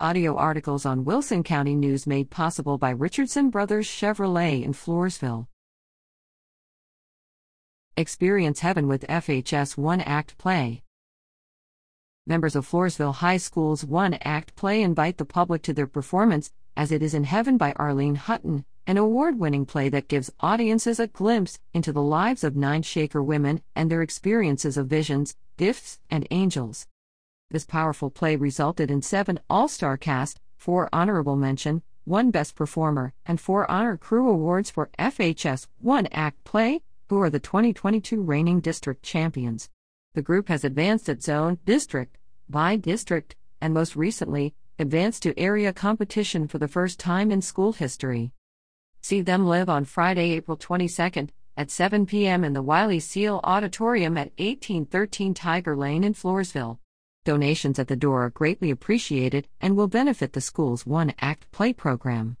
Audio articles on Wilson County News made possible by Richardson Brothers Chevrolet in Floresville. Experience Heaven with FHS One Act Play. Members of Floresville High School's One Act Play invite the public to their performance, As It Is in Heaven by Arlene Hutton, an award winning play that gives audiences a glimpse into the lives of nine Shaker women and their experiences of visions, gifts, and angels. This powerful play resulted in seven All Star cast, four honorable mention, one Best Performer, and four Honor Crew awards for FHS One Act Play, who are the 2022 reigning district champions. The group has advanced at zone, district, bi-district, and most recently, advanced to area competition for the first time in school history. See them live on Friday, April 22nd at 7 p.m. in the Wiley Seal Auditorium at 1813 Tiger Lane in Floresville. Donations at the door are greatly appreciated and will benefit the school's One Act Play program.